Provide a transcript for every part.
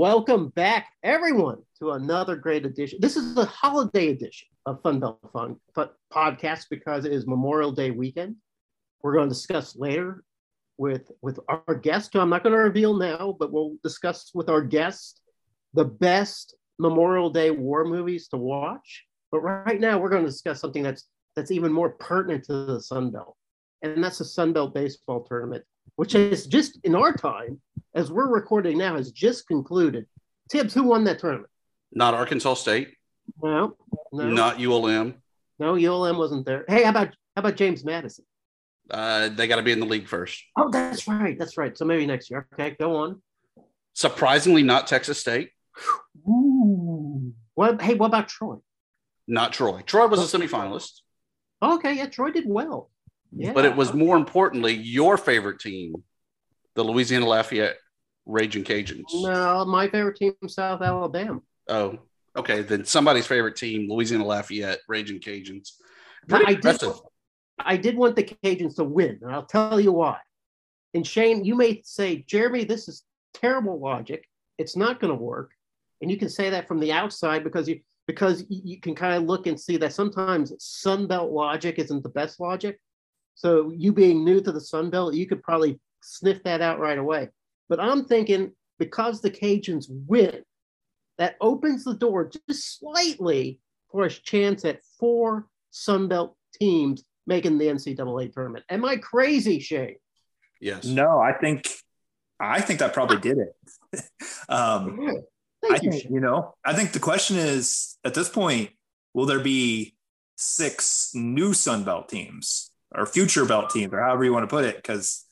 welcome back, everyone, to another great edition. This is the holiday edition of Fun Belt Fun, Fun podcast because it is Memorial Day weekend. We're going to discuss later with with our guest, who I'm not going to reveal now, but we'll discuss with our guest the best Memorial Day war movies to watch. But right now, we're going to discuss something that's that's even more pertinent to the Sun Belt, and that's the Sun Belt baseball tournament, which is just in our time, as we're recording now, has just concluded. Tibbs, who won that tournament? Not Arkansas State. No, no, Not ULM. no. ULM wasn't there. Hey, how about how about James Madison? Uh, they got to be in the league first. Oh, that's right, that's right. So maybe next year. Okay, go on. Surprisingly, not Texas State. Ooh. What? Hey, what about Troy? Not Troy. Troy was a semifinalist, Okay, yeah, Troy did well. Yeah, but it was more importantly your favorite team, the Louisiana Lafayette Raging Cajuns. No, my favorite team, South Alabama. Oh, okay. Then somebody's favorite team, Louisiana Lafayette Raging Cajuns. Now, Pretty I did. I did want the Cajuns to win, and I'll tell you why. And Shane, you may say, Jeremy, this is terrible logic. It's not going to work, and you can say that from the outside because you because you you can kind of look and see that sometimes Sun Belt logic isn't the best logic. So you being new to the Sun Belt, you could probably sniff that out right away. But I'm thinking because the Cajuns win, that opens the door just slightly for a chance at four Sun Belt teams making the NCAA tournament. Am I crazy, Shane? Yes. No, I think I think that probably did it. um, Yeah. I you, think Shane. you know. I think the question is at this point, will there be six new Sun Belt teams or future belt teams or however you want to put it? Because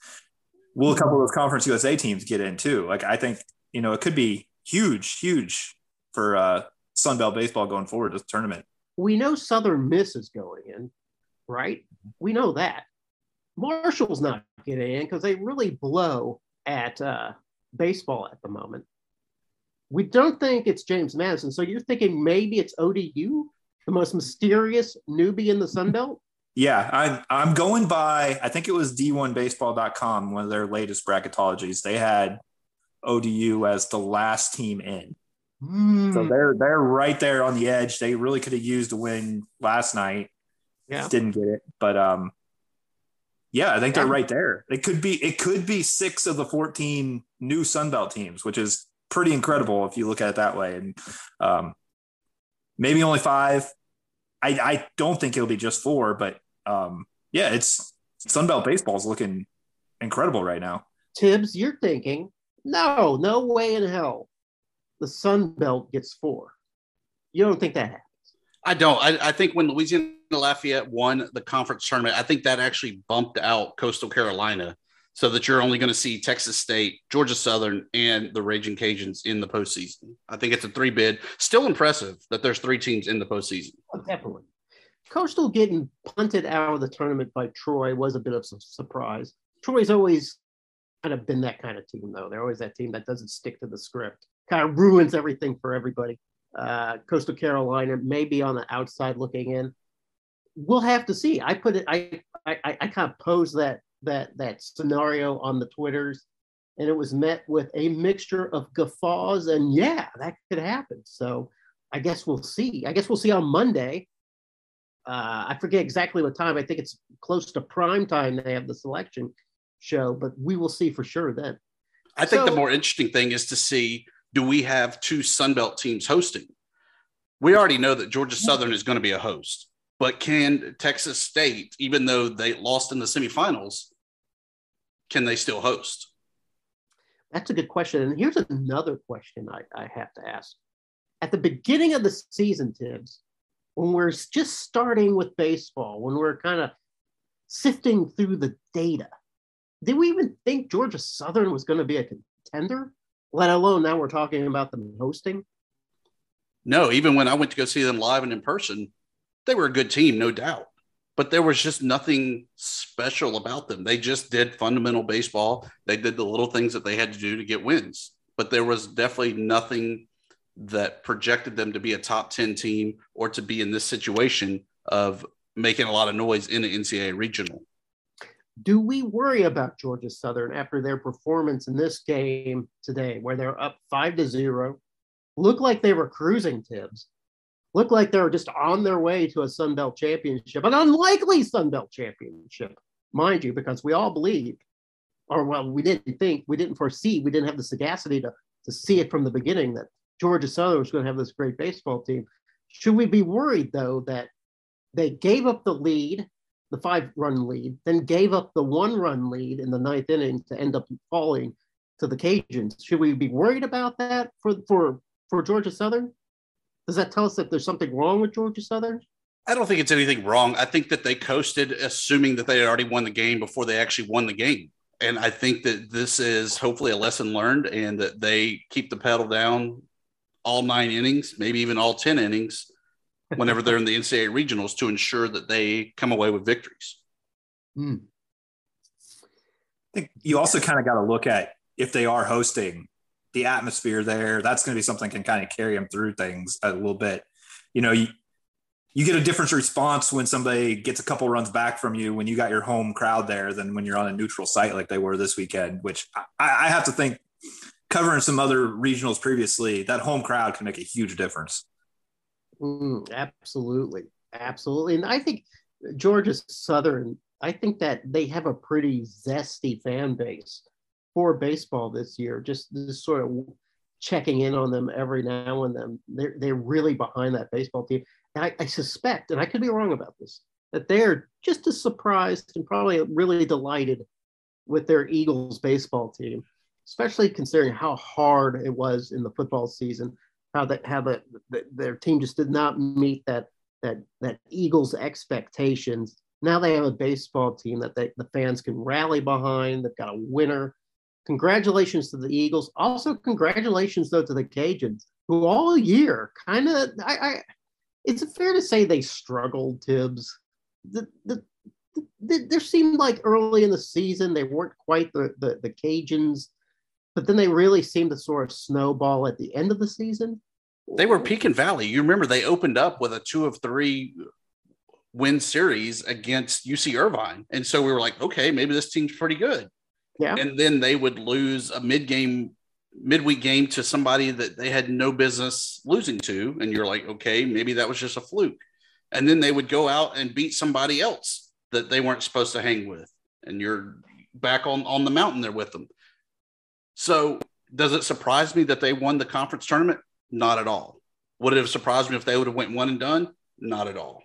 will a couple of those Conference USA teams get in too? Like I think you know it could be huge, huge for uh, Sun Belt baseball going forward this tournament. We know Southern Miss is going in, right? We know that. Marshall's not getting in because they really blow at uh, baseball at the moment. We don't think it's James Madison. So you're thinking maybe it's ODU, the most mysterious newbie in the Sun Belt? Yeah, I'm I'm going by I think it was D1baseball.com, one of their latest bracketologies. They had ODU as the last team in. Hmm. So they're they're right there on the edge. They really could have used a win last night. Yeah. Didn't get it. But um yeah, I think they're right there. It could be it could be six of the 14 new Sun Belt teams, which is pretty incredible if you look at it that way. And um maybe only five. I, I don't think it'll be just four, but um yeah, it's Sun Belt baseball is looking incredible right now. Tibbs, you're thinking, no, no way in hell the Sun Belt gets four. You don't think that happens? I don't. I, I think when Louisiana Lafayette won the conference tournament, I think that actually bumped out Coastal Carolina so that you're only going to see Texas State, Georgia Southern, and the Raging Cajuns in the postseason. I think it's a three bid. Still impressive that there's three teams in the postseason. Oh, definitely. Coastal getting punted out of the tournament by Troy was a bit of a surprise. Troy's always kind of been that kind of team, though. They're always that team that doesn't stick to the script, kind of ruins everything for everybody. Uh, Coastal Carolina may be on the outside looking in. We'll have to see. I put it. I I, I kind of posed that that that scenario on the twitters, and it was met with a mixture of guffaws and yeah, that could happen. So I guess we'll see. I guess we'll see on Monday. Uh, I forget exactly what time. I think it's close to prime time. They have the selection show, but we will see for sure then. I think So- the more interesting thing is to see do we have two Sunbelt teams hosting? We already know that Georgia Southern is going to be a host, but can Texas State, even though they lost in the semifinals, can they still host? That's a good question. And here's another question I, I have to ask. At the beginning of the season, Tibbs, when we're just starting with baseball, when we're kind of sifting through the data, did we even think Georgia Southern was going to be a contender? Let alone now we're talking about them hosting. No, even when I went to go see them live and in person, they were a good team, no doubt. But there was just nothing special about them. They just did fundamental baseball. They did the little things that they had to do to get wins. But there was definitely nothing that projected them to be a top 10 team or to be in this situation of making a lot of noise in the NCAA regional. Do we worry about Georgia Southern after their performance in this game today, where they're up five to zero? Look like they were cruising Tibbs. Look like they were just on their way to a Sun Belt championship, an unlikely Sun Belt championship, mind you, because we all believed, or well, we didn't think, we didn't foresee, we didn't have the sagacity to, to see it from the beginning that Georgia Southern was going to have this great baseball team. Should we be worried though that they gave up the lead, the five run lead, then gave up the one run lead in the ninth inning to end up falling to the Cajuns? Should we be worried about that for for for Georgia Southern? Does that tell us that there's something wrong with Georgia Southern? I don't think it's anything wrong. I think that they coasted, assuming that they had already won the game before they actually won the game. And I think that this is hopefully a lesson learned and that they keep the pedal down all nine innings, maybe even all 10 innings, whenever they're in the NCAA regionals to ensure that they come away with victories. Hmm. I think you also kind of got to look at if they are hosting the atmosphere there. That's going to be something can kind of carry them through things a little bit. You know, you, you get a different response when somebody gets a couple runs back from you when you got your home crowd there than when you're on a neutral site like they were this weekend, which I, I have to think covering some other regionals previously, that home crowd can make a huge difference. Mm, absolutely. Absolutely. And I think Georgia Southern, I think that they have a pretty zesty fan base for baseball this year, just, just sort of checking in on them every now and then. They're, they're really behind that baseball team. And I, I suspect, and I could be wrong about this, that they're just as surprised and probably really delighted with their Eagles baseball team especially considering how hard it was in the football season, how that how the, the, their team just did not meet that that that Eagles expectations. Now they have a baseball team that they, the fans can rally behind. They've got a winner. Congratulations to the Eagles. Also, congratulations though to the Cajuns, who all year kind of I, I it's fair to say they struggled, Tibbs. The, the, the, there seemed like early in the season they weren't quite the, the, the Cajuns but then they really seemed to sort of snowball at the end of the season. They were peak and valley. You remember they opened up with a two of three win series against UC Irvine. And so we were like, okay, maybe this team's pretty good. Yeah. And then they would lose a mid game, midweek game to somebody that they had no business losing to. And you're like, okay, maybe that was just a fluke. And then they would go out and beat somebody else that they weren't supposed to hang with. And you're back on, on the mountain there with them. So does it surprise me that they won the conference tournament? Not at all. Would it have surprised me if they would have went one and done? Not at all.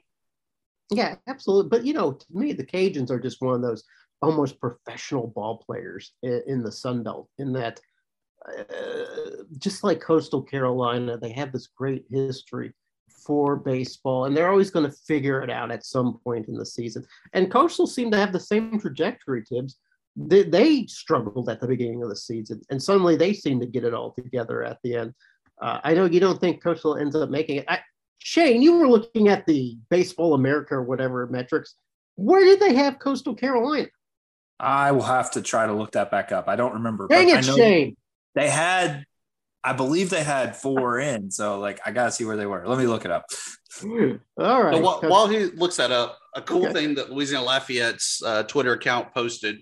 Yeah, absolutely. But you know, to me, the Cajuns are just one of those almost professional ball players in, in the Sun Belt. In that, uh, just like Coastal Carolina, they have this great history for baseball, and they're always going to figure it out at some point in the season. And Coastal seem to have the same trajectory, Tibbs they, they, struggled at the beginning of the season, and suddenly they seem to get it all together at the end. Uh, I know you don't think Coastal ends up making it. I, Shane, you were looking at the Baseball America or whatever metrics. Where did they have Coastal Carolina? I will have to try to look that back up. I don't remember. Dang it, Shane! They had, I believe they had four in. So like, I gotta see where they were. Let me look it up. All right. So while, while, he looks that up, a cool okay. thing that Louisiana Lafayette's uh, Twitter account posted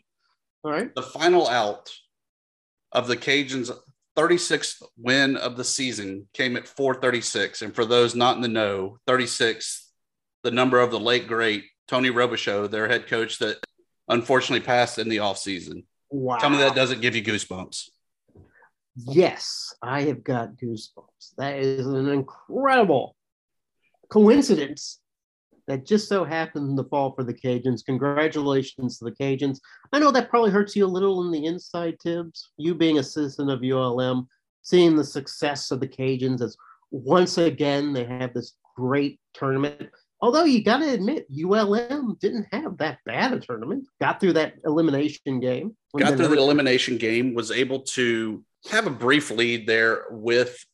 all right. The final out of the Cajuns' 36th win of the season came at 436. And for those not in the know, 36, the number of the late great Tony Robichaux, their head coach that unfortunately passed in the offseason. Wow. Tell me that doesn't give you goosebumps. Yes, I have got goosebumps. That is an incredible coincidence that just so happened to fall for the Cajuns. Congratulations to the Cajuns. I know that probably hurts you a little in the inside, Tibbs. You being a citizen of ULM, seeing the success of the Cajuns as once again they have this great tournament. Although you got to admit, ULM didn't have that bad a tournament. Got through that elimination game. Got through the elimination game. Was able to have a brief lead there with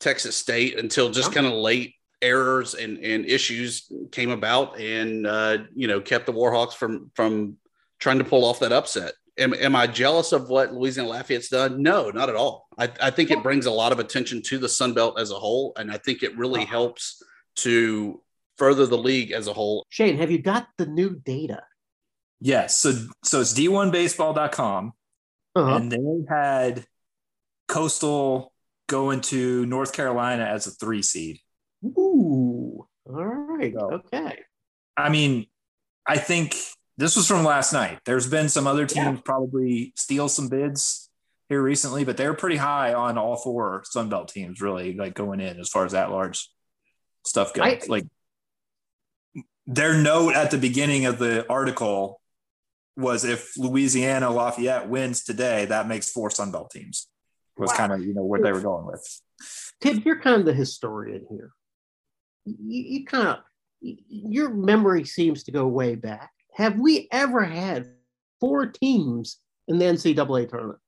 Texas State until just kind of late errors and, and issues came about and uh, you know kept the Warhawks from from trying to pull off that upset. Am, am I jealous of what Louisiana Lafayette's done? No, not at all. I, I think it brings a lot of attention to the Sun Belt as a whole, and I think it really helps to further the league as a whole. Shane, have you got the new data? Yes. So so it's d1baseball.com Uh-huh. and they had Coastal going to North Carolina as a three seed. All right. So- Okay. I mean, I think this was from last night. There's been some other teams probably steal some bids here recently, but they're pretty high on all four Sunbelt teams, really, like going in as far as that large stuff goes. I- like their note at the beginning of the article was if Louisiana Lafayette wins today, that makes four Sunbelt teams. Was Wow. kind of you know what they were going with. Tim, you're kind of the historian here. You, you kind of, your memory seems to go way back. Have we ever had four teams in the NCAA tournament?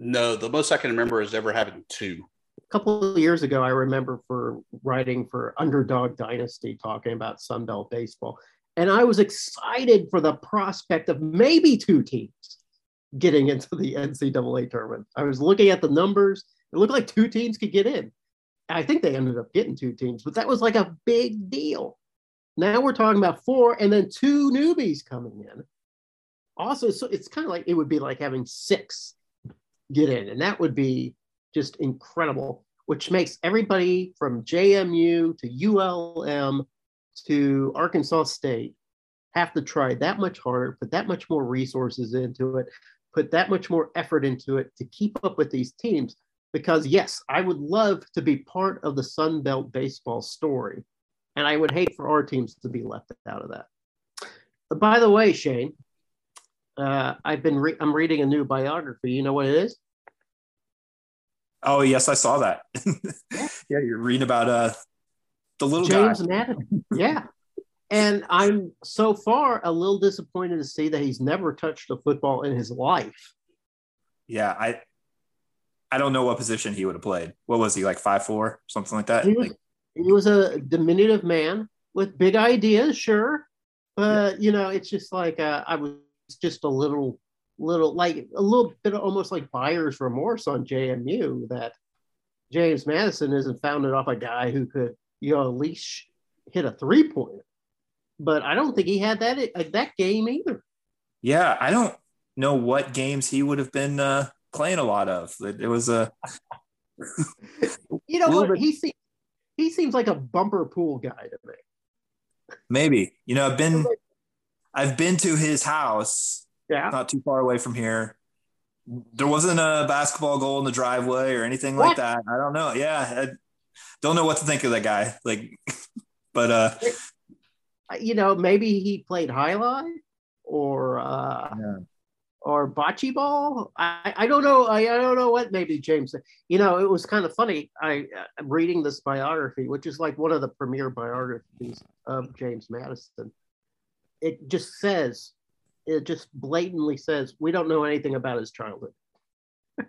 No, the most I can remember is ever having two. A couple of years ago, I remember for writing for Underdog Dynasty talking about Sunbelt baseball. And I was excited for the prospect of maybe two teams getting into the NCAA tournament. I was looking at the numbers. It looked like two teams could get in. I think they ended up getting two teams, but that was like a big deal. Now we're talking about four and then two newbies coming in. Also, so it's kind of like it would be like having six get in, and that would be just incredible, which makes everybody from JMU to ULM to Arkansas State have to try that much harder, put that much more resources into it, put that much more effort into it to keep up with these teams. Because, yes, I would love to be part of the Sun Belt baseball story. And I would hate for our teams to be left out of that. But by the way, Shane, uh, I've been re- I'm reading a new biography. You know what it is? Oh yes, I saw that. yeah, you're reading about uh the little James guy. Madison. Yeah. And I'm so far a little disappointed to see that he's never touched a football in his life. Yeah, I I don't know what position he would have played. What was he like five four something like that? He was, Like, he was a diminutive man with big ideas, sure. But, you know, it's just like uh, I was just a little, little, like a little bit of almost like buyer's remorse on JMU that James Madison isn't founded off a guy who could, you know, at least hit a three pointer. But I don't think he had that uh, that game either. yeah, I don't know what games he would have been uh, playing a lot of. It, it was a You know what? bit- He seems he seems like a bumper pool guy to me. maybe. You know, I've been I've been to his house Yeah. not too far away from here. There wasn't a basketball goal in the driveway or anything like that. I don't know. Yeah, I don't know what to think of that guy. Like, but uh, You know, maybe he played jai alai or uh yeah. Or bocce ball. I, I don't know. I, I don't know what maybe James. You know, it was kind of funny. I I'm reading this biography, which is like one of the premier biographies of James Madison. It just says, it just blatantly says, we don't know anything about his childhood.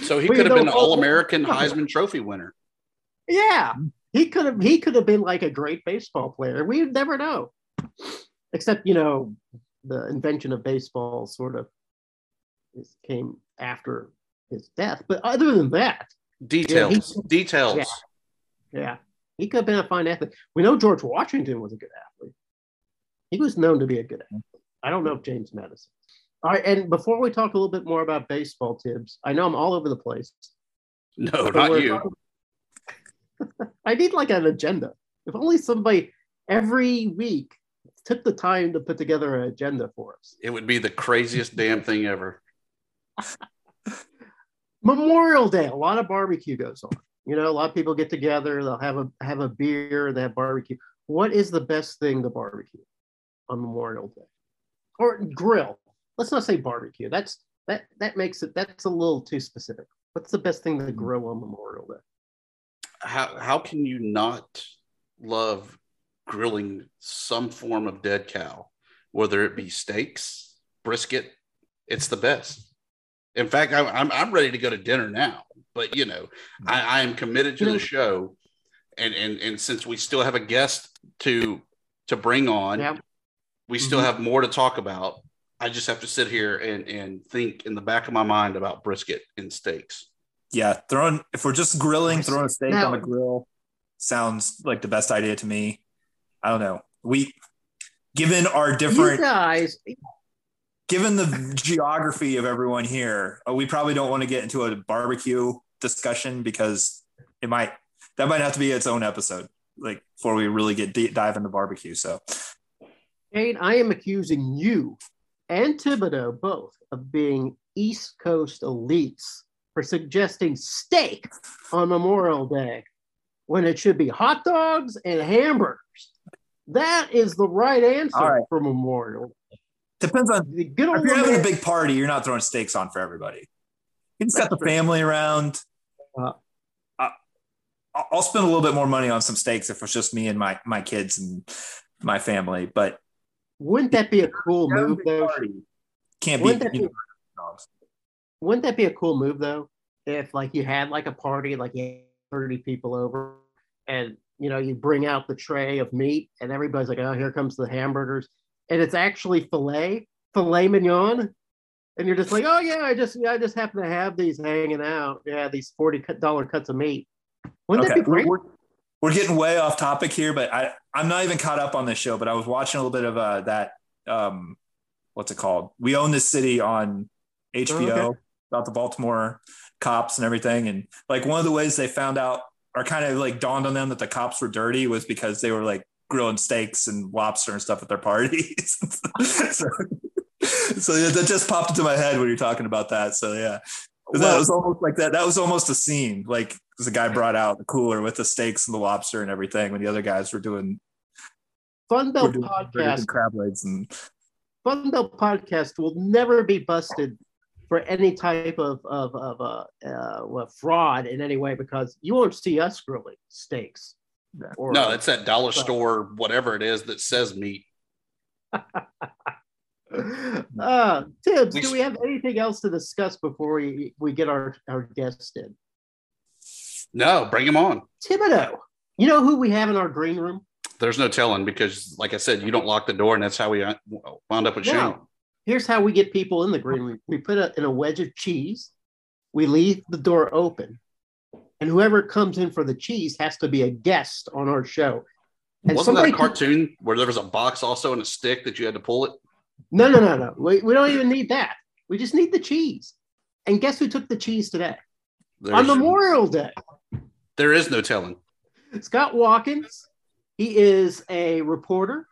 So he could have been know- All American Heisman Trophy winner. Yeah, he could have. He could have been like a great baseball player. We'd never know. Except, you know, the invention of baseball sort of is- came after his death. But other than that, Details. Details. Yeah. Yeah, he could have been a fine athlete. We know George Washington was a good athlete. He was known to be a good athlete. I don't know if James Madison. All right, and before we talk a little bit more about baseball, Tibbs, I know I'm all over the place. No, not you. talking- I need like an agenda. If only somebody every week took the time to put together an agenda for us. It would be the craziest damn thing ever. Memorial Day, a lot of barbecue goes on. You know, a lot of people get together, they'll have a have a beer, they have barbecue. What is the best thing to barbecue on Memorial Day? Or grill. Let's not say barbecue. That's that that makes it that's a little too specific. What's the best thing to hmm. grill on Memorial Day? How how can you not love grilling some form of dead cow, whether it be steaks, brisket? It's the best. In fact, I, I'm I'm ready to go to dinner now. But you know, I, I am committed to the show, and and and since we still have a guest to to bring on, Yeah. we still Mhm. have more to talk about. I just have to sit here and and think in the back of my mind about brisket and steaks. yeah, throwing if we're just grilling, throwing a steak Now- on a grill sounds like the best idea to me. I don't know. We given our You different guys, given the geography of everyone here, uh, we probably don't want to get into a barbecue discussion because it might that might have to be its own episode, like before we really get deep dive into barbecue. So Shane, I am accusing you and Thibodeaux both of being East Coast elites for suggesting steak on Memorial Day when it should be hot dogs and hamburgers. That is the right answer All right. for Memorial. depends on The if you're having a big party, you're not throwing steaks on for everybody. You just got the true. family around. Uh, I- I'll spend a little bit more money on some steaks if it's just me and my my kids and my family, but Wouldn't that be a cool move though? can't Wouldn't be. that You be- dogs. Wouldn't that be a cool move though? If like you had like a party, like you had 30 people over, and you know, you bring out the tray of meat and everybody's like, Oh, here comes the hamburgers. And it's actually filet, filet mignon. And you're just like, Oh yeah, I just I just happen to have these hanging out. Yeah, these $40 cuts of meat. Wouldn't Okay, that be great? We're, we're getting way off topic here, but I I'm not even caught up on this show. But I was watching a little bit of uh, that um, what's it called? We own this city on HBO Oh, okay. about the Baltimore cops and everything. And like one of the ways they found out or kind of like dawned on them that the cops were dirty was because they were like grilling steaks and lobster and stuff at their parties. so, so that just popped into my head when you're talking about that. So yeah. that was almost like that. That was almost a scene. Like the guy brought out the cooler with the steaks and the lobster and everything when the other guys were doing, Fun Belt Podcast and crab legs and Fun Belt Podcast will never be busted for any type of of, of uh, uh, fraud in any way because you won't see us grilling steaks. Or, No, it's that dollar So- store, whatever it is that says meat. uh, Tibbs, do we have anything else to discuss before we, we get our, our guest in? No, bring him on. Thibodeaux, you know who we have in our green room? There's no telling because, like I said, you don't lock the door, and that's how we uh, wound up with Shane. Here's how we get people in the green room. We put it in a wedge of cheese. We leave the door open. And whoever comes in for the cheese has to be a guest on our show. And Wasn't that a cartoon where there was a box also and a stick that you had to pull it? No, no, no, no. We, we don't even need that. We just need the cheese. And guess who took the cheese today? On There's, Memorial Day. there is no telling. Scott Watkins. He is a reporter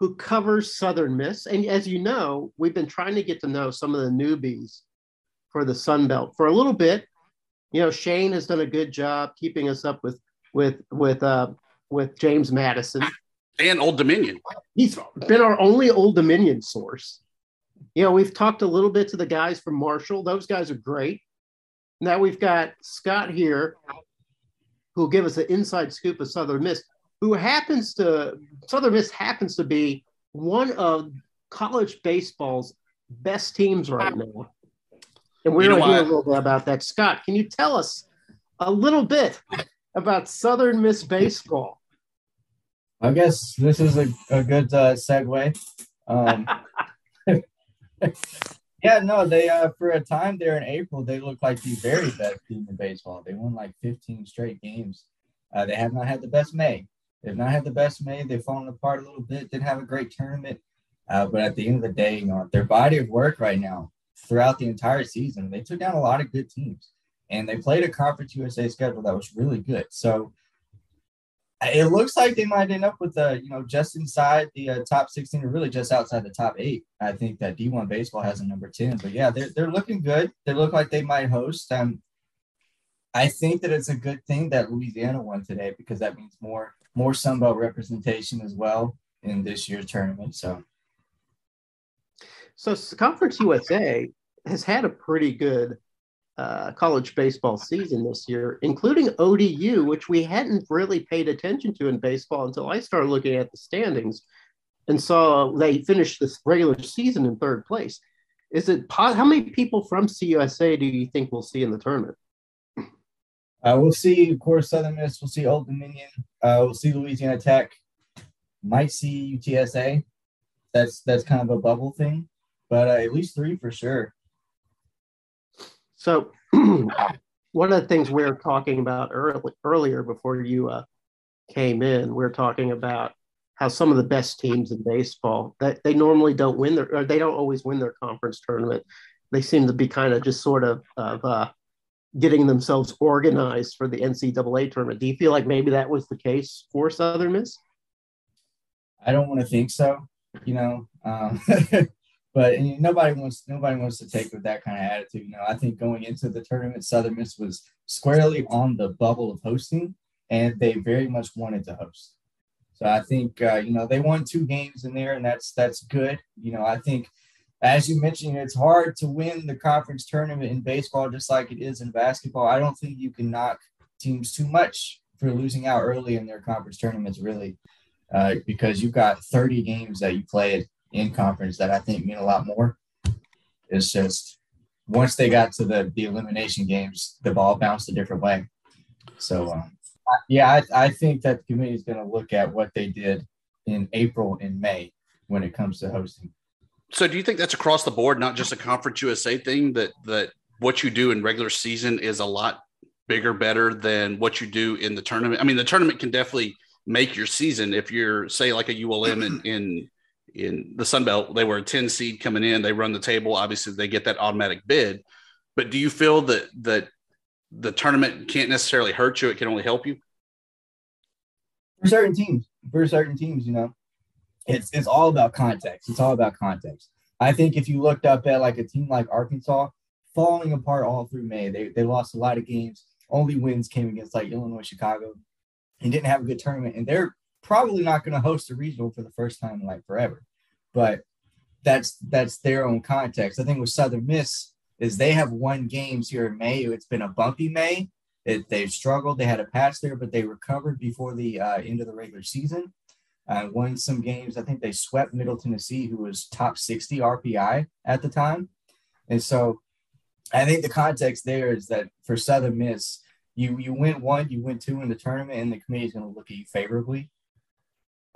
who covers Southern Miss. And as you know, we've been trying to get to know some of the newbies for the Sun Belt for a little bit. You know, Shane has done a good job keeping us up with with with uh, with James Madison. And Old Dominion. He's been our only Old Dominion source. You know, we've talked a little bit to the guys from Marshall. Those guys are great. Now we've got Scott here, who'll give us an inside scoop of Southern Miss, who happens to Southern Miss happens to be one of college baseball's best teams right now. And we're You know going to hear a little bit about that. Scott, can you tell us a little bit about Southern Miss baseball? I guess this is a, a good uh, segue. Um, yeah, no, they uh, for a time there in April, they looked like the very best team in baseball. They won like 15 straight games. Uh, they have not had the best May. They've not had the best May. They've fallen apart a little bit. Didn't have a great tournament, uh, but at the end of the day, you know, their body of work right now throughout the entire season, they took down a lot of good teams, and they played a Conference USA schedule that was really good. So it looks like they might end up with the you know just inside the uh, top 16 or really just outside the top eight i think that d1 baseball has a number 10 but yeah they're, they're looking good they look like they might host um i think that it's a good thing that louisiana won today because that means more more sunbelt representation as well in this year's tournament so So Conference USA has had a pretty good uh, college baseball season this year, including ODU, which we hadn't really paid attention to in baseball until I started looking at the standings and saw they finished this regular season in third place. Is it how many people from CUSA do you think we'll see in the tournament? Uh, we'll see of course southern miss. We'll see old dominion. Uh, we'll see louisiana tech. Might see utsa that's that's kind of a bubble thing but uh, at least three for sure. So, one of the things we were talking about early, earlier before you uh, came in, we are talking about how some of the best teams in baseball that they normally don't win their or they don't always win their conference tournament. They seem to be kind of just sort of of uh, getting themselves organized for the NCAA tournament. Do you feel like maybe that was the case for Southern Miss? I don't want to think so, you know. Um, but nobody wants nobody wants to take with that kind of attitude. You know, I think going into the tournament, Southern Miss was squarely on the bubble of hosting, and they very much wanted to host. So I think uh, you know they won two games in there, and that's that's good. You know, I think as you mentioned, it's hard to win the conference tournament in baseball, just like it is in basketball. I don't think you can knock teams too much for losing out early in their conference tournaments, really, uh, because you've got 30 games that you play in conference that I think mean a lot more. It's just once they got to the the elimination games, the ball bounced a different way. So um, yeah, I, I think that the committee is going to look at what they did in April and May when it comes to hosting. So do you think that's across the board, not just a Conference USA thing? That that what you do in regular season is a lot bigger, better than what you do in the tournament. I mean, the tournament can definitely make your season if you're say like a ULM in in, in the Sun Belt. They were a 10 seed coming in, they run the table. Obviously, they get that automatic bid. But do you feel that that the tournament can't necessarily hurt you; it can only help you? For certain teams, for certain teams, you know, it's it's all about context. It's all about context. I think if you looked up at like a team like Arkansas, falling apart all through May, they they lost a lot of games. Only wins came against like Illinois, Chicago, and didn't have a good tournament. And they're probably not going to host a regional for the first time in like forever. But that's that's their own context. I think with Southern Miss is they have won games here in May. It's been a bumpy May. It, they've struggled. They had a patch there, but they recovered before the uh, end of the regular season uh, won some games. I think they swept Middle Tennessee, who was top 60 RPI at the time. And so I think the context there is that for Southern Miss, you you win one, you win two in the tournament, and the committee is going to look at you favorably.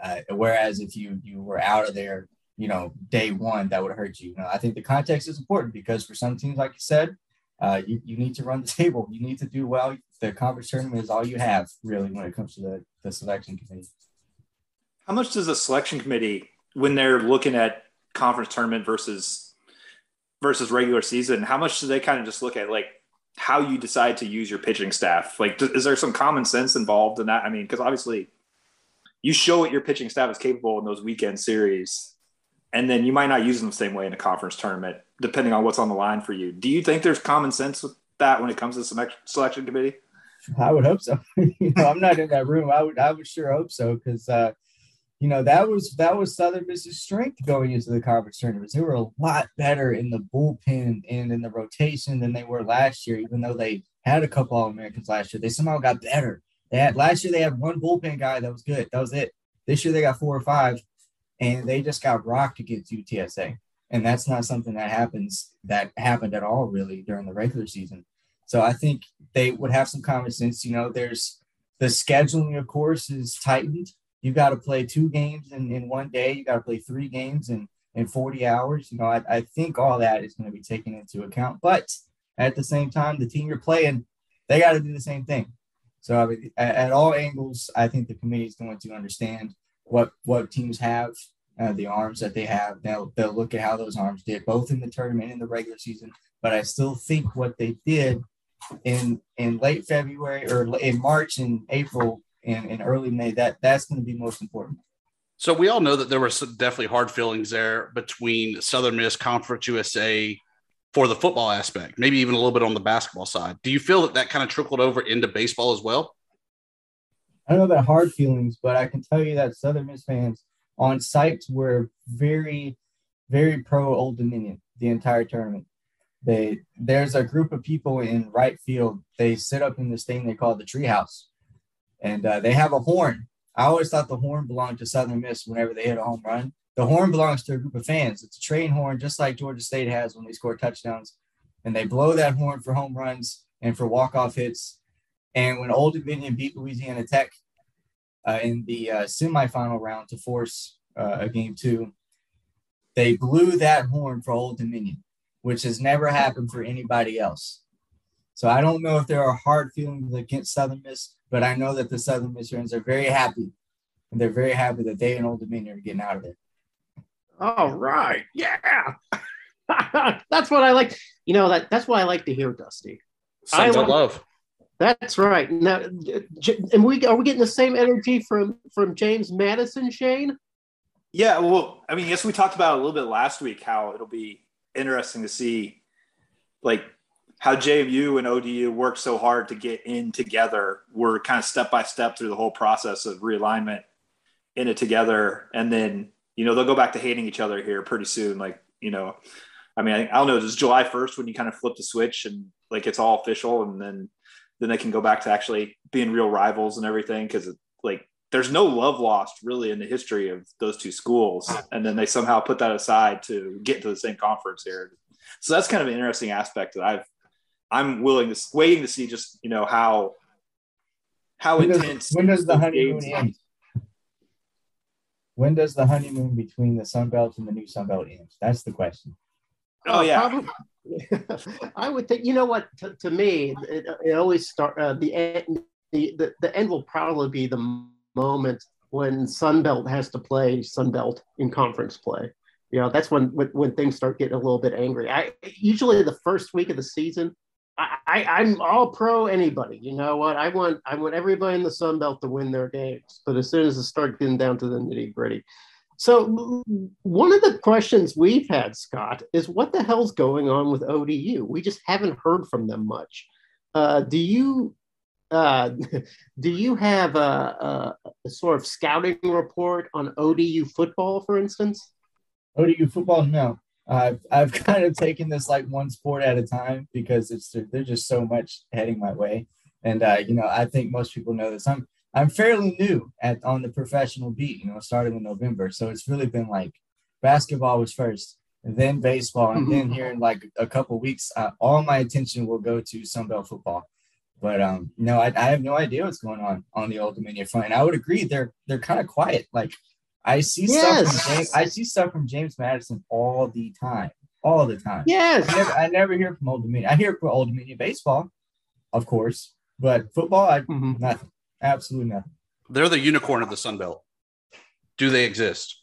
Uh, whereas if you you were out of there, you know, day one, that would hurt you. I think the context is important because for some teams, like you said, uh, you, you need to run the table. You need to do well. The conference tournament is all you have, really, when it comes to the, the selection committee. How much does the selection committee, when they're looking at conference tournament versus versus regular season, how much do they kind of just look at like how you decide to use your pitching staff? Like, is there some common sense involved in that? I mean, because obviously you show what your pitching staff is capable in those weekend series, and then you might not use them the same way in a conference tournament, depending on what's on the line for you. Do you think there's common sense with that when it comes to selection committee? I would hope so. you know, I'm not in that room. I would, I would sure hope so because uh, you know that was that was Southern Miss's strength going into the conference tournaments. They were a lot better in the bullpen and in the rotation than they were last year. Even though they had a couple All Americans last year, they somehow got better. They had last year they had one bullpen guy that was good. That was it. This year they got four or five, and they just got rocked against UTSA. And that's not something that happens that happened at all really during the regular season. So I think they would have some common sense. You know, there's the scheduling, of course, is tightened you got to play two games in, in one day. You got to play three games in, in 40 hours. You know, I, I think all that is going to be taken into account. But at the same time, the team you're playing, they got to do the same thing. So I mean, at, at, all angles, I think the committee is going to understand what what teams have, uh, the arms that they have. They'll they'll look at how those arms did, both in the tournament and the regular season. But I still think what they did in in late February or in March and April in, in early May, that that's going to be most important. So we all know that there were some definitely hard feelings there between Southern Miss Conference USA for the football aspect, maybe even a little bit on the basketball side. Do you feel that that kind of trickled over into baseball as well? I don't know about hard feelings, but I can tell you that Southern Miss fans on sites were very, very pro Old Dominion the entire tournament. They there's a group of people in right field. They sit up in this thing they call the treehouse, and uh, they have a horn. I always thought the horn belonged to Southern Miss whenever they hit a home run. The horn belongs to a group of fans. It's a train horn, just like Georgia State has when they score touchdowns. And they blow that horn for home runs and for walk-off hits. And when Old Dominion beat Louisiana Tech uh, in the uh, semifinal round to force uh, a game two, they blew that horn for Old Dominion, which has never happened for anybody else. So I don't know if there are hard feelings against Southern Miss but I know that the Southern Miss fans are very happy and they're very happy that they and Old Dominion are getting out of there. All right, yeah, that's what I like. You know that that's what I like to hear, Dusty. Sons I of like- love. That's right. Now, and we are we getting the same energy from from James Madison, Shane? Yeah, well, I mean, yes, we talked about it a little bit last week how it'll be interesting to see like how JMU and ODU worked so hard to get in together. We're kind of step by step through the whole process of realignment in it together. And then, you know, they'll go back to hating each other here pretty soon. Like, you know, I mean, I, I don't know, it's July 1st when you kind of flip the switch and like it's all official and then then they can go back to actually being real rivals and everything because like there's no love lost really in the history of those two schools and then they somehow put that aside to get into the same conference here so that's kind of an interesting aspect that i've i'm willing to waiting to see just you know how how When does, intense when does the honeymoon games- end? When does the honeymoon between the Sun Belt and the new Sun Belt end? That's the question. oh yeah Probably- I would think. You know what? To, to me, it, it always start uh, the end. The, the the end will probably be the moment when Sunbelt has to play Sunbelt in conference play. You know, that's when when, when things start getting a little bit angry. I usually the first week of the season. I, I'm all pro anybody. You know what? I want I want everybody in the Sun Belt to win their games. But as soon as it starts getting down to the nitty gritty, so one of the questions we've had, Scott, is what the hell's going on with ODU? We just haven't heard from them much. Uh, do you uh, do you have a, a, a sort of scouting report on ODU football, for instance? ODU football, no. I've I've kind of taken this like one sport at a time because it's there's just so much heading my way, and uh, you know I think most people know this. I'm I'm fairly new at on the professional beat. You know, starting in November, so it's really been like basketball was first, and then baseball, and then here in like a couple weeks, uh, all my attention will go to Sunbelt football. But um, no, I, I have no idea what's going on on the Old Dominion front, and I would agree they're they're kind of quiet. Like I see stuff from James, I see stuff from James Madison all the time, all the time. Yes. I never, I never hear from Old Dominion. I hear from Old Dominion baseball, of course, but football, I Mhm. nothing, absolutely nothing. They're the unicorn of the Sun Belt. Do they exist?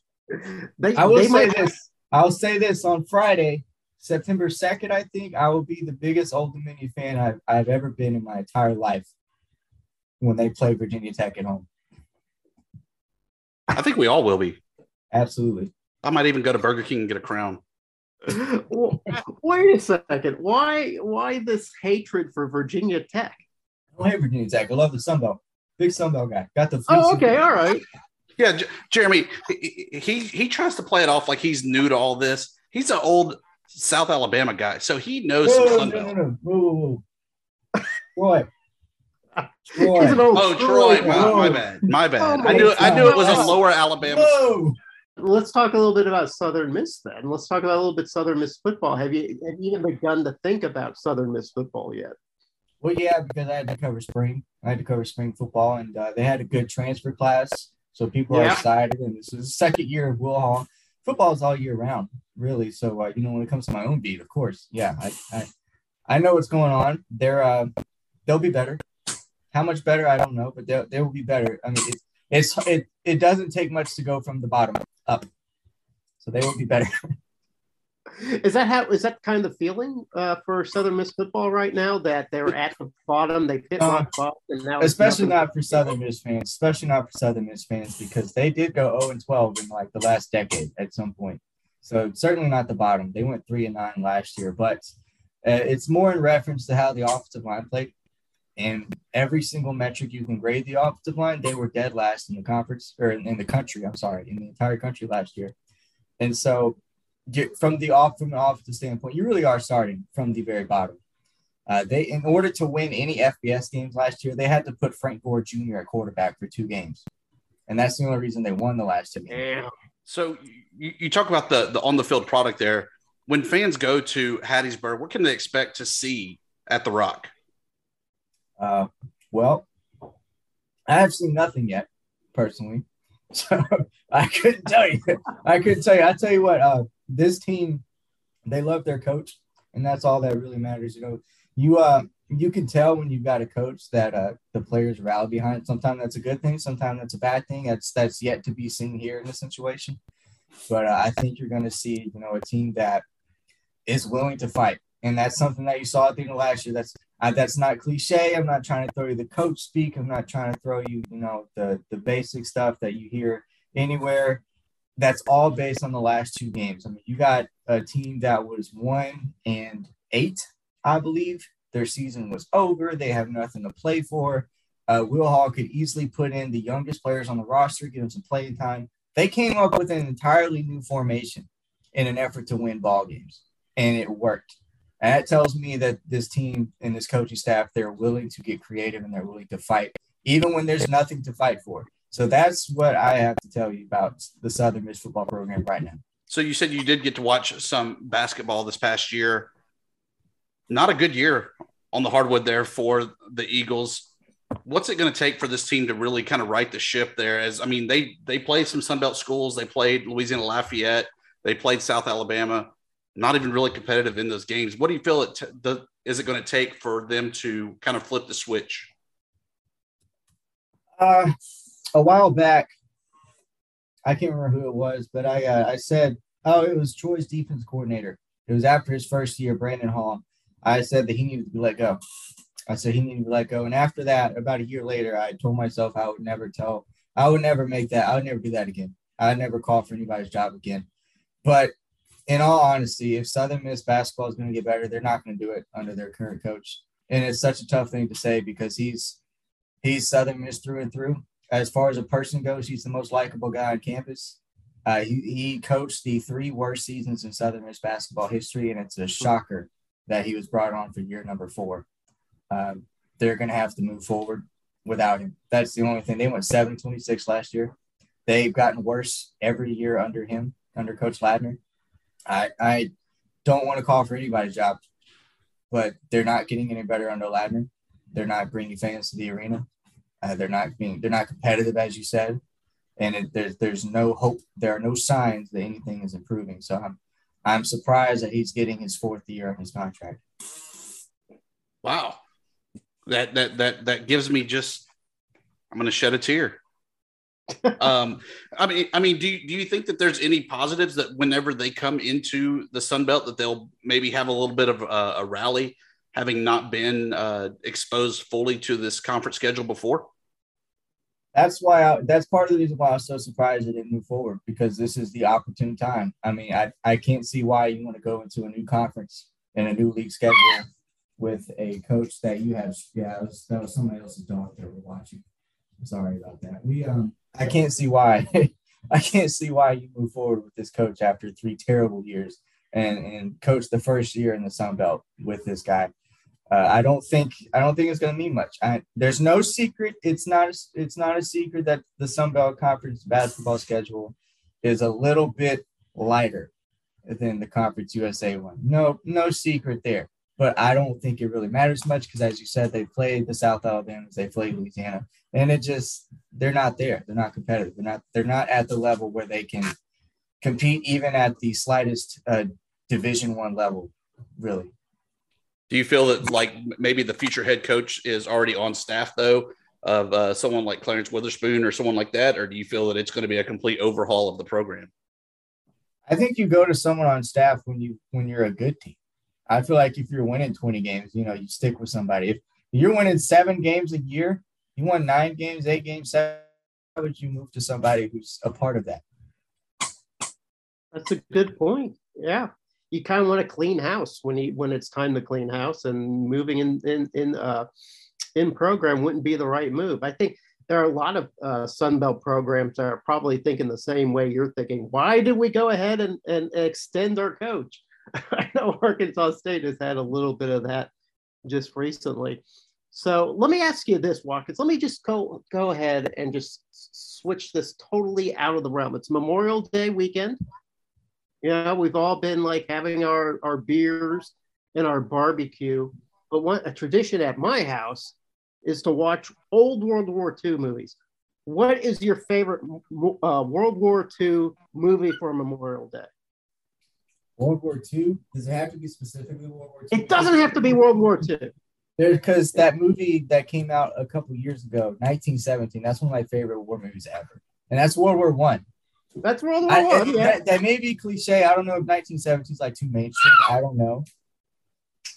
They, I will they say might- this. I'll say this on Friday, September second. I think I will be the biggest Old Dominion fan I've, I've ever been in my entire life when they play Virginia Tech at home. I think we all will be. Absolutely. I might even go to Burger King and get a crown. Wait a second. Why why this hatred for Virginia Tech? Oh, I hate Virginia Tech. I love the Sun Belt. Big Sun Belt guy. Got the. Oh, fleece- okay, all right. Yeah, J- Jeremy, he, he he tries to play it off like he's new to all this. He's an old South Alabama guy, so he knows Whoa, some no, Sun no, Belt. no, no. Whoa, whoa, whoa. Troy. Troy. He's an old Oh, Troy, my, Whoa. my bad, my bad. Oh, I knew I knew it was a lower Alabama. Whoa. Let's talk a little bit about Southern Miss then. Let's talk about a little bit Southern Miss football. Have you have you even begun to think about Southern Miss football yet? Well, yeah, because I had to cover spring. I had to cover spring football, and uh, they had a good transfer class, so people are excited. And this is the second year of Will Hall. Football is all year round, really. So uh, you know, when it comes to my own beat, of course, yeah, I I, I know what's going on. They're uh, they'll be better. How much better, I don't know, but they they will be better. I mean, it, it's it it doesn't take much to go from the bottom up, so they will be better. Is that how is that kind of feeling uh, for Southern Miss football right now that they're at the bottom, they pit Uh, rock bottom, and now especially not for Southern Miss fans, especially not for Southern Miss fans because they did go 0 and 12 in like the last decade at some point. So certainly not the bottom. They went three and nine last year, but uh, it's more in reference to how the offensive line played. And every single metric you can grade the offensive line, they were dead last in the conference or in, in the country. I'm sorry, in the entire country last year. And so, from the off from the offensive standpoint, you really are starting from the very bottom. Uh, they, in order to win any FBS games last year, they had to put Frank Gore Jr. at quarterback for two games, and that's the only reason they won the last two games. Damn. So you, you talk about the the on the field product there. When fans go to Hattiesburg, what can they expect to see at the Rock? Uh, well, I have seen nothing yet, personally, so I couldn't tell you. I couldn't tell you. I tell you what, uh, this team, they love their coach, and that's all that really matters. You know, you uh, you can tell when you've got a coach that uh, the players rally behind. Sometimes that's a good thing. Sometimes that's a bad thing. That's that's yet to be seen here in this situation. But uh, I think you're going to see, you know, a team that is willing to fight, and that's something that you saw at the end of last year. That's uh, that's not cliche. I'm not trying to throw you the coach speak. I'm not trying to throw you, you know, the the basic stuff that you hear anywhere. That's all based on the last two games. I mean, you got a team that was one and eight, I believe. Their season was over. They have nothing to play for. Uh, Will Hall could easily put in the youngest players on the roster, give them some playing time. They came up with an entirely new formation in an effort to win ball games, and it worked. And that tells me that this team and this coaching staff, they're willing to get creative and they're willing to fight, even when there's nothing to fight for. So that's what I have to tell you about the Southern Miss football program right now. So you said you did get to watch some basketball this past year. Not a good year on the hardwood there for the Eagles. What's it going to take for this team to really kind of right the ship there? As I mean, they they played some Sunbelt schools. They played Louisiana Lafayette. They played South Alabama not even really competitive in those games. What do you feel it t- the, is it going to take for them to kind of flip the switch? Uh, a while back, I can't remember who it was, but I uh, I said, oh, it was Troy's defense coordinator. It was after his first year, Brandon Hall. I said that he needed to be let go. I said he needed to be let go, and after that, about a year later, I told myself I would never tell, I would never make that, I would never do that again. I'd never call for anybody's job again. But in all honesty, if Southern Miss basketball is going to get better, they're not going to do it under their current coach. And it's such a tough thing to say because he's he's Southern Miss through and through. As far as a person goes, he's the most likable guy on campus. Uh, he, he coached the three worst seasons in Southern Miss basketball history, and it's a shocker that he was brought on for year number four. Um, they're going to have to move forward without him. That's the only thing. They went 7 26 last year. They've gotten worse every year under him, under Coach Ladner. I I don't want to call for anybody's job, but they're not getting any better under Ladner. They're not bringing fans to the arena. Uh, they're not being they're not competitive as you said, and it, there's there's no hope. There are no signs that anything is improving. So I'm I'm surprised that he's getting his fourth year on his contract. Wow, that that that that gives me just I'm going to shed a tear um, I mean, I mean, do you, do you think that there's any positives that whenever they come into the Sun Belt that they'll maybe have a little bit of a, a rally, having not been uh, exposed fully to this conference schedule before? That's why I, that's part of the reason why I was so surprised it didn't move forward because this is the opportune time. I mean, I, I can't see why you want to go into a new conference and a new league schedule with a coach that you have. Yeah, was, that was somebody else's dog that we're watching. Sorry about that. We um I can't see why I can't see why you move forward with this coach after three terrible years and and coach the first year in the Sun Belt with this guy. Uh, I don't think I don't think it's going to mean much. I, there's no secret. It's not a, it's not a secret that the Sun Belt Conference basketball schedule is a little bit lighter than the Conference USA one. No no secret there. But I don't think it really matters much because, as you said, they played the South Alabama, they played Louisiana, and it just they're not there. They're not competitive. They're not they're not at the level where they can compete even at the slightest uh, Division One level, really. Do you feel that like maybe the future head coach is already on staff though of uh, someone like Clarence Witherspoon or someone like that, or do you feel that it's going to be a complete overhaul of the program? I think you go to someone on staff when you when you're a good team. I feel like if you're winning 20 games, you know, you stick with somebody. If you're winning seven games a year, you won nine games, eight games, seven, would you move to somebody who's a part of that? That's a good point. Yeah. You kind of want to clean house when you when it's time to clean house and moving in in in uh in program wouldn't be the right move. I think there are a lot of uh, Sunbelt programs that are probably thinking the same way you're thinking. Why did we go ahead and, and extend our coach? I know Arkansas State has had a little bit of that just recently. So let me ask you this, Watkins. Let me just go go ahead and just switch this totally out of the realm. It's Memorial Day weekend. You know, we've all been like having our, our beers and our barbecue. But one a tradition at my house is to watch old World War II movies. What is your favorite uh, World War II movie for Memorial Day? World War II? Does it have to be specifically World War II? It doesn't have to be World War II. Because that movie that came out a couple years ago, 1917. That's one of my favorite war movies ever, and that's World War One. That's World War I, One. Yeah. that, that may be cliche. I don't know if 1917 is like too mainstream. I don't know,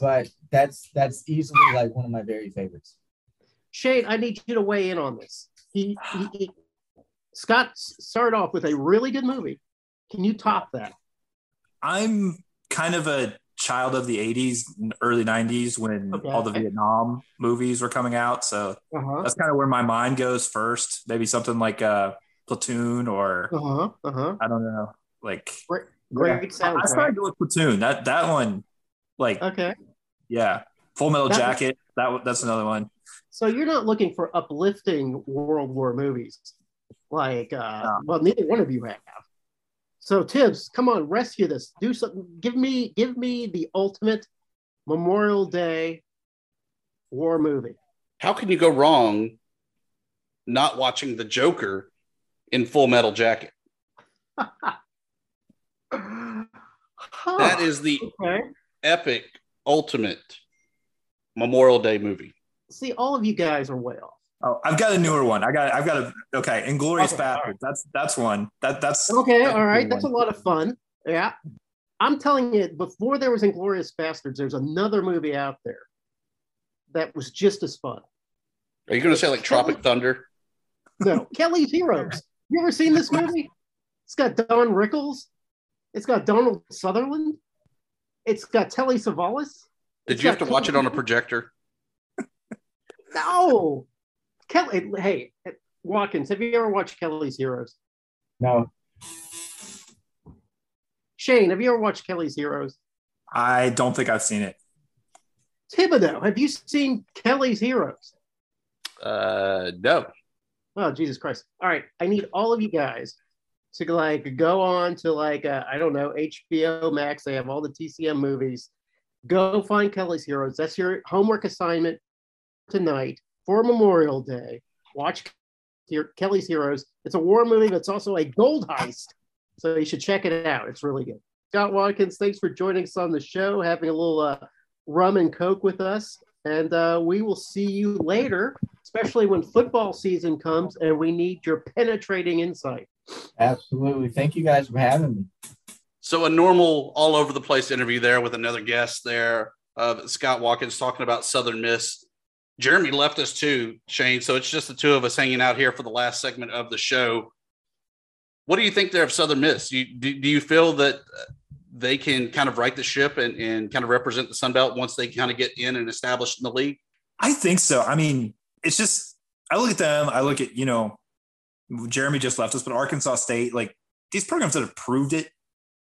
but that's that's easily like one of my very favorites. Shane, I need you to weigh in on this. He, he, he Scott s- started off with a really good movie. Can you top that? I'm kind of a child of the 80s, early 90s when Okay. all the Vietnam movies were coming out. So Uh-huh. that's kind of where my mind goes first. Maybe something like uh, Platoon or Uh-huh. Uh-huh. I don't know, like Great, great I soundtrack. started with Platoon. That that one, like Okay. yeah, Full Metal That- Jacket. That that's another one. So you're not looking for uplifting World War movies, like uh, No. well, neither one of you have. So Tibbs, come on, rescue this. Do something. Give me, give me the ultimate Memorial Day war movie. How can you go wrong not watching the Joker in Full Metal Jacket? That is the okay. epic, ultimate Memorial Day movie. See, all of you guys are off. Oh, I've got a newer one. I got I've got a okay. Inglorious Okay, all Bastards. That's that's one. That that's Okay, that's all a right, good that's a lot of fun. Yeah, I'm telling you, before there was Inglourious Basterds, there's another movie out there that was just as fun. Are you going to say like Tropic Thunder? No, Kelly's Heroes. You ever seen this movie? It's got Don Rickles. It's got Donald Sutherland. It's got Telly Savalas. Did you have got to watch it on a projector? No. Kelly, hey, Watkins, have you ever watched Kelly's Heroes? No, Shane, have you ever watched Kelly's Heroes? I don't think I've seen it. Thibodeaux, have you seen Kelly's Heroes? Uh, no. Oh, Jesus Christ. All right. I need all of you guys to like go on to like, uh, I don't know, HBO Max. They have all the TCM movies. Go find Kelly's Heroes. That's your homework assignment tonight for Memorial Day. Watch Kelly's Heroes. It's a war movie, but it's also a gold heist. So you should check it out. It's really good. Scott Watkins, thanks for joining us on the show, having a little uh, rum and coke with us. And uh, we will see you later, especially when football season comes and we need your penetrating insight. absolutely. Thank you guys for having me. So a normal, all over the place interview there with another guest there of Scott Watkins talking about Southern Miss. Jeremy left us too, Shane. So it's just the two of us hanging out here for the last segment of the show. What do you think there of Southern Miss? You, do, do you feel that uh, they can kind of right the ship and, and kind of represent the Sun Belt once they kind of get in and established in the league? I think so. I mean, it's just I look at them. I look at you know, Jeremy just left us, but Arkansas State, like these programs that have proved it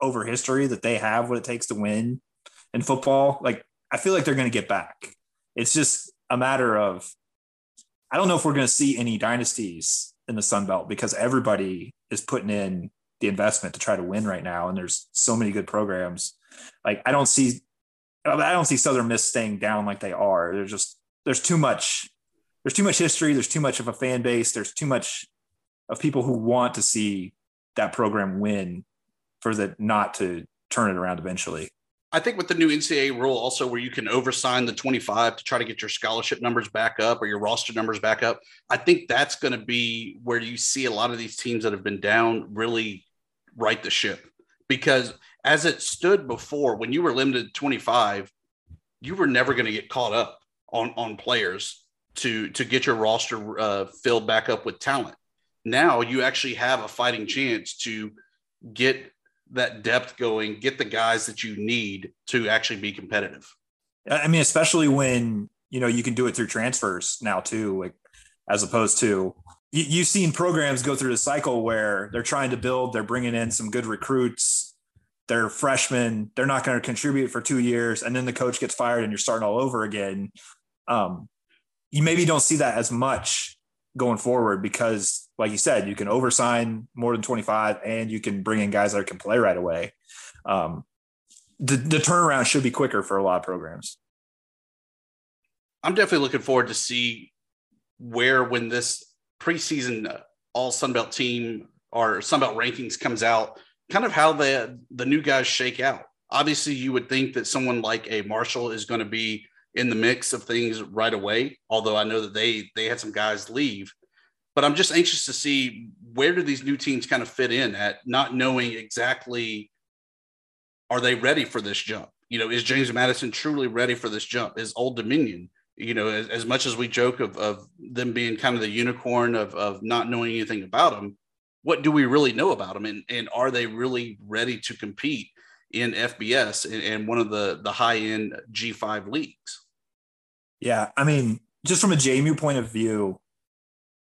over history that they have what it takes to win in football. Like I feel like they're going to get back. It's just a matter of I don't know if we're going to see any dynasties in the Sun Belt because everybody is putting in the investment to try to win right now, and there's so many good programs. Like I don't see, I don't see Southern Miss staying down like they are. There's just there's too much, there's too much history. There's too much of a fan base. There's too much of people who want to see that program win for the not to turn it around eventually. I think with the new NCAA rule, also where you can oversign the 25 to try to get your scholarship numbers back up or your roster numbers back up, I think that's going to be where you see a lot of these teams that have been down really right the ship. Because as it stood before, when you were limited to 25, you were never going to get caught up on on players to to get your roster uh, filled back up with talent. Now you actually have a fighting chance to get that depth going, get the guys that you need to actually be competitive. I mean, especially when you know you can do it through transfers now too, like as opposed to you, you've seen programs go through the cycle where they're trying to build, they're bringing in some good recruits, they're freshmen, they're not going to contribute for two years, and then the coach gets fired and you're starting all over again. Um, you maybe don't see that as much going forward because, like you said, you can oversign more than 25 and you can bring in guys that can play right away. Um, the, the turnaround should be quicker for a lot of programs. I'm definitely looking forward to see where when this preseason uh, all Sunbelt team or Sunbelt rankings comes out, kind of how the the new guys shake out. Obviously, you would think that someone like a Marshall is going to be in the mix of things right away. Although I know that they they had some guys leave, but I'm just anxious to see where do these new teams kind of fit in at not knowing exactly are they ready for this jump? You know, is James Madison truly ready for this jump? Is Old Dominion, you know, as, as much as we joke of, of them being kind of the unicorn of, of not knowing anything about them, what do we really know about them? And, and are they really ready to compete in FBS and, and one of the, the high end G5 leagues? Yeah. I mean, just from a JMU point of view,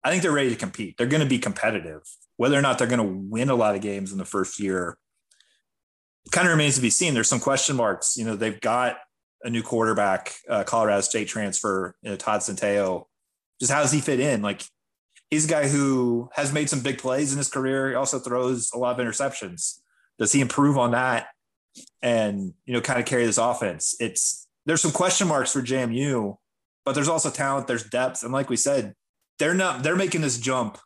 I think they're ready to compete. They're going to be competitive. Whether or not they're going to win a lot of games in the first year kind of remains to be seen. There's some question marks. You know, they've got a new quarterback, uh, Colorado State transfer, you know, Todd Centeio. Just how does he fit in? Like, he's a guy who has made some big plays in his career. He also throws a lot of interceptions. Does he improve on that and, you know, kind of carry this offense? It's, there's some question marks for JMU, but there's also talent, there's depth. And like we said, they're not, they're making this jump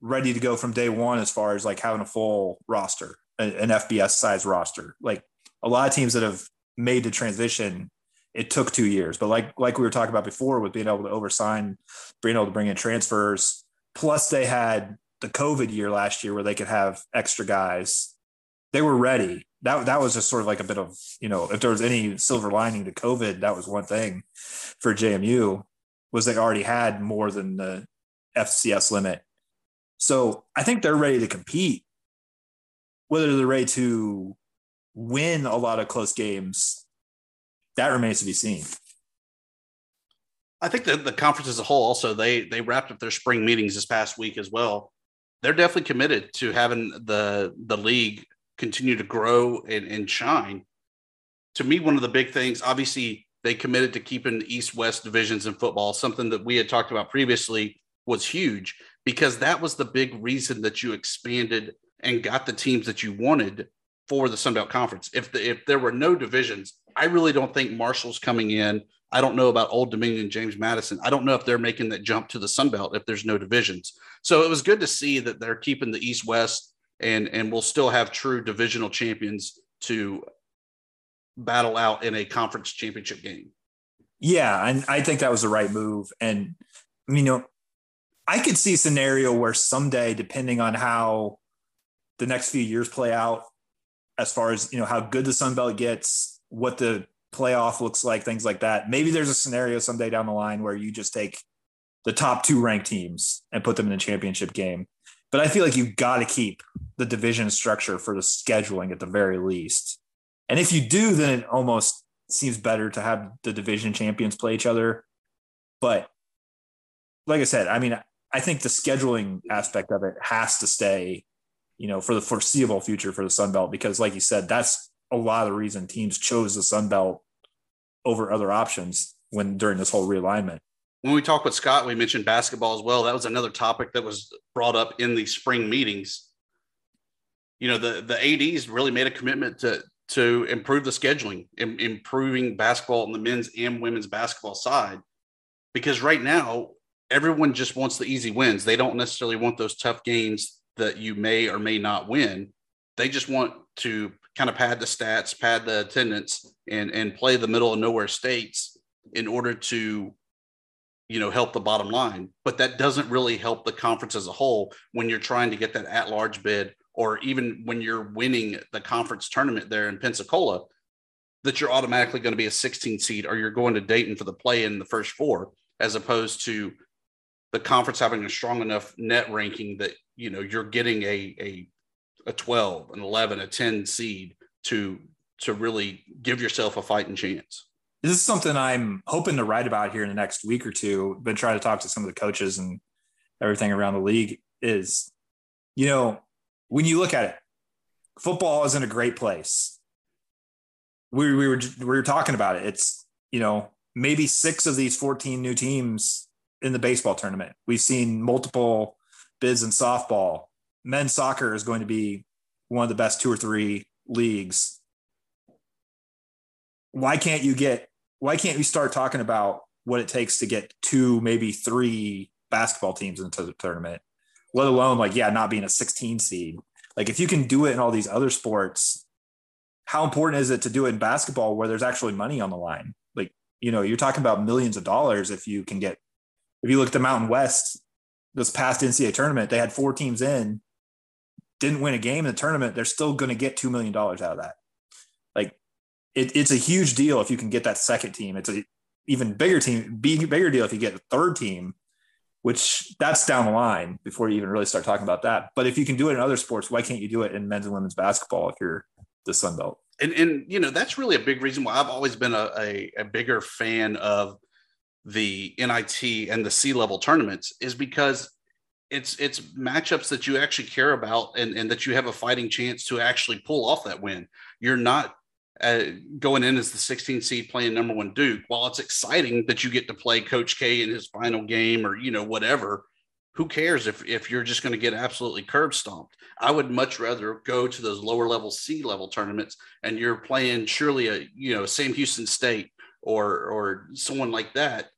ready to go from day one as far as like having a full roster an FBS size roster. Like a lot of teams that have made the transition, it took two years. But like like we were talking about before, with being able to oversign, being able to bring in transfers, plus they had the COVID year last year where they could have extra guys. They were ready. That that was just sort of like a bit of you know if there was any silver lining to COVID, that was one thing for JMU was they already had more than the FCS limit. So I think they're ready to compete whether they're ready to win a lot of close games, that remains to be seen. I think that the conference as a whole also they they wrapped up their spring meetings this past week as well. They're definitely committed to having the the league continue to grow and, and shine. To me, one of the big things, obviously, they committed to keeping East West divisions in football, something that we had talked about previously was huge because that was the big reason that you expanded and got the teams that you wanted for the Sun Belt Conference. If the, if there were no divisions, I really don't think Marshall's coming in. I don't know about Old Dominion, James Madison. I don't know if they're making that jump to the Sun Belt if there's no divisions. So it was good to see that they're keeping the East West and and we'll still have true divisional champions to battle out in a conference championship game. Yeah, and I think that was the right move. And you know, I could see a scenario where someday, depending on how the next few years play out as far as you know how good the Sun Belt gets, what the playoff looks like, things like that. Maybe there's a scenario someday down the line where you just take the top two ranked teams and put them in a championship game. But I feel like you've got to keep the division structure for the scheduling at the very least. And if you do, then it almost seems better to have the division champions play each other. But like I said, I mean, I think the scheduling aspect of it has to stay you know, for the foreseeable future for the Sun Belt, because like you said, that's a lot of the reason teams chose the Sun Belt over other options when during this whole realignment. When we talked with Scott, we mentioned basketball as well. That was another topic that was brought up in the spring meetings. You know, the the ads really made a commitment to to improve the scheduling, in, improving basketball on the men's and women's basketball side, because right now everyone just wants the easy wins. They don't necessarily want those tough games that you may or may not win. They just want to kind of pad the stats, pad the attendance, and and play the middle of nowhere states in order to you know help the bottom line but that doesn't really help the conference as a whole when you're trying to get that at large bid or even when you're winning the conference tournament there in pensacola that you're automatically going to be a 16 seed or you're going to dayton for the play in the first four as opposed to the conference having a strong enough net ranking that you know you're getting a a a 12 an 11 a 10 seed to to really give yourself a fighting chance. This is something i'm hoping to write about here in the next week or two been trying to talk to some of the coaches and everything around the league is you know when you look at it football is in a great place. We, we were we were talking about it. It's you know maybe six of these 14 new teams in the baseball tournament we've seen multiple bids in softball. Men's soccer is going to be one of the best two or three leagues. Why can't you get, why can't we start talking about what it takes to get two, maybe three basketball teams into the tournament, let alone like, yeah, not being a 16 seed. Like if you can do it in all these other sports, how important is it to do it in basketball where there's actually money on the line? Like you know, you're talking about millions of dollars if you can get. If you look at the Mountain West, this past NCAA tournament, they had four teams in, didn't win a game in the tournament. They're still going to get two million dollars out of that. Like, it, it's a huge deal if you can get that second team. It's a even bigger team, bigger deal if you get a third team, which that's down the line before you even really start talking about that. But if you can do it in other sports, why can't you do it in men's and women's basketball if you're the Sun Belt? And, and you know, that's really a big reason why I've always been a, a, a bigger fan of the NIT and the C level tournaments is because it's it's matchups that you actually care about and, and that you have a fighting chance to actually pull off that win. You're not uh, going in as the 16 seed playing number one Duke, while it's exciting that you get to play Coach K in his final game or you know whatever, who cares if if you're just going to get absolutely curb stomped? I would much rather go to those lower level C level tournaments and you're playing surely a you know Sam Houston State or or someone like that,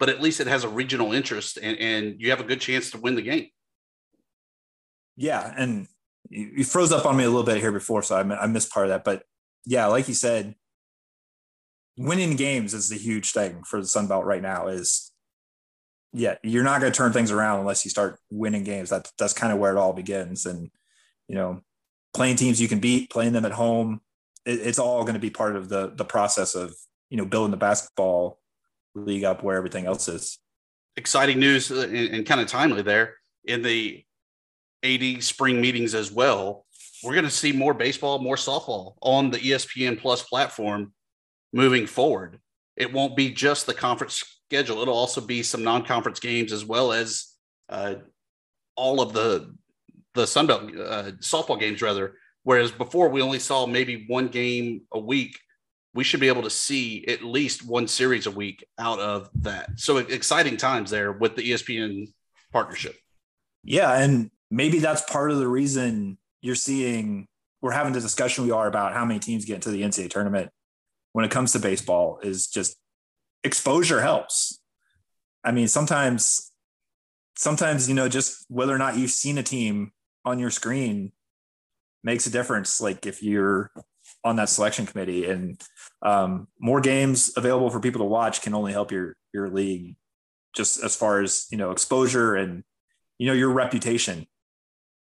but at least it has a regional interest and, and you have a good chance to win the game. Yeah, and you froze up on me a little bit here before, so I, missed part of that, but yeah, like you said, winning games is the huge thing for the Sun Belt right now. Is yeah, you're not going to turn things around unless you start winning games. That that's kind of where it all begins. And you know, playing teams you can beat, playing them at home, it, it's all going to be part of the the process of you know building the basketball league up where everything else is. Exciting news uh, and, and kind of timely there in the AD spring meetings as well we're going to see more baseball, more softball on the ESPN Plus platform moving forward. It won't be just the conference schedule; it'll also be some non-conference games as well as uh, all of the the Sunbelt uh, softball games, rather. Whereas before we only saw maybe one game a week, we should be able to see at least one series a week out of that. So exciting times there with the ESPN partnership. Yeah, and maybe that's part of the reason you're seeing we're having the discussion we are about how many teams get into the NCAA tournament when it comes to baseball is just exposure helps. I mean, sometimes, sometimes, you know, just whether or not you've seen a team on your screen makes a difference. Like if you're on that selection committee and um, more games available for people to watch can only help your, your league just as far as, you know, exposure and, you know, your reputation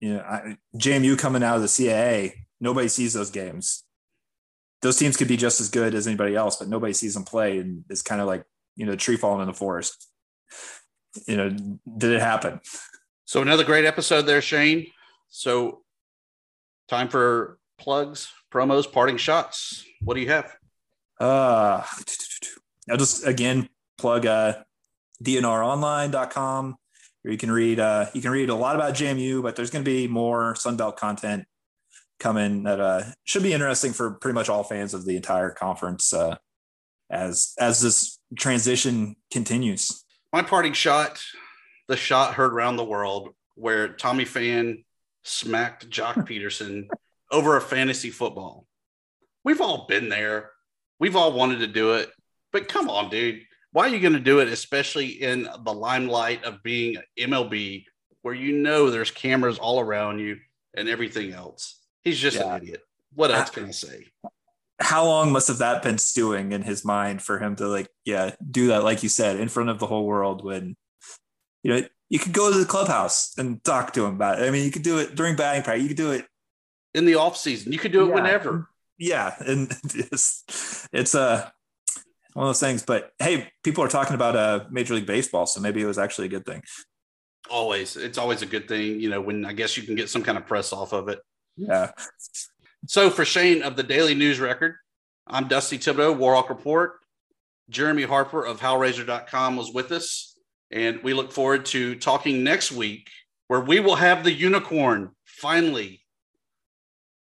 you know, I, JMU coming out of the CAA, nobody sees those games. Those teams could be just as good as anybody else, but nobody sees them play, and it's kind of like you know, tree falling in the forest. You know, did it happen? So another great episode there, Shane. So, time for plugs, promos, parting shots. What do you have? Uh, I'll just again plug uh, dnronline.com where you can read uh, you can read a lot about JMU, but there's going to be more Sunbelt content coming that uh, should be interesting for pretty much all fans of the entire conference uh, as as this transition continues. My parting shot, the shot heard around the world, where Tommy Pham smacked Jock Peterson over a fantasy football. We've all been there. We've all wanted to do it, but come on, dude why are you going to do it, especially in the limelight of being MLB, where you know there's cameras all around you and everything else? He's just yeah. an idiot. What else can I say? How long must have that been stewing in his mind for him to like, yeah, do that, like you said, in front of the whole world when, you know, you could go to the clubhouse and talk to him about it. I mean, you could do it during batting practice. You could do it in the off season. You could do it yeah. whenever. Yeah, and it's it's a uh, one of those things. But hey, people are talking about uh, Major League Baseball, so maybe it was actually a good thing. Always, it's always a good thing, you know, when I guess you can get some kind of press off of it. Yeah. So for Shane of the Daily News Record, I'm Dusty Thibodeaux, Warhawk Report. Jeremy Harper of HowlRaiser.com was with us, and we look forward to talking next week, where we will have the unicorn finally,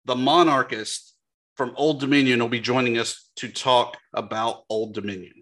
the monarchist from Old Dominion will be joining us to talk about Old Dominion.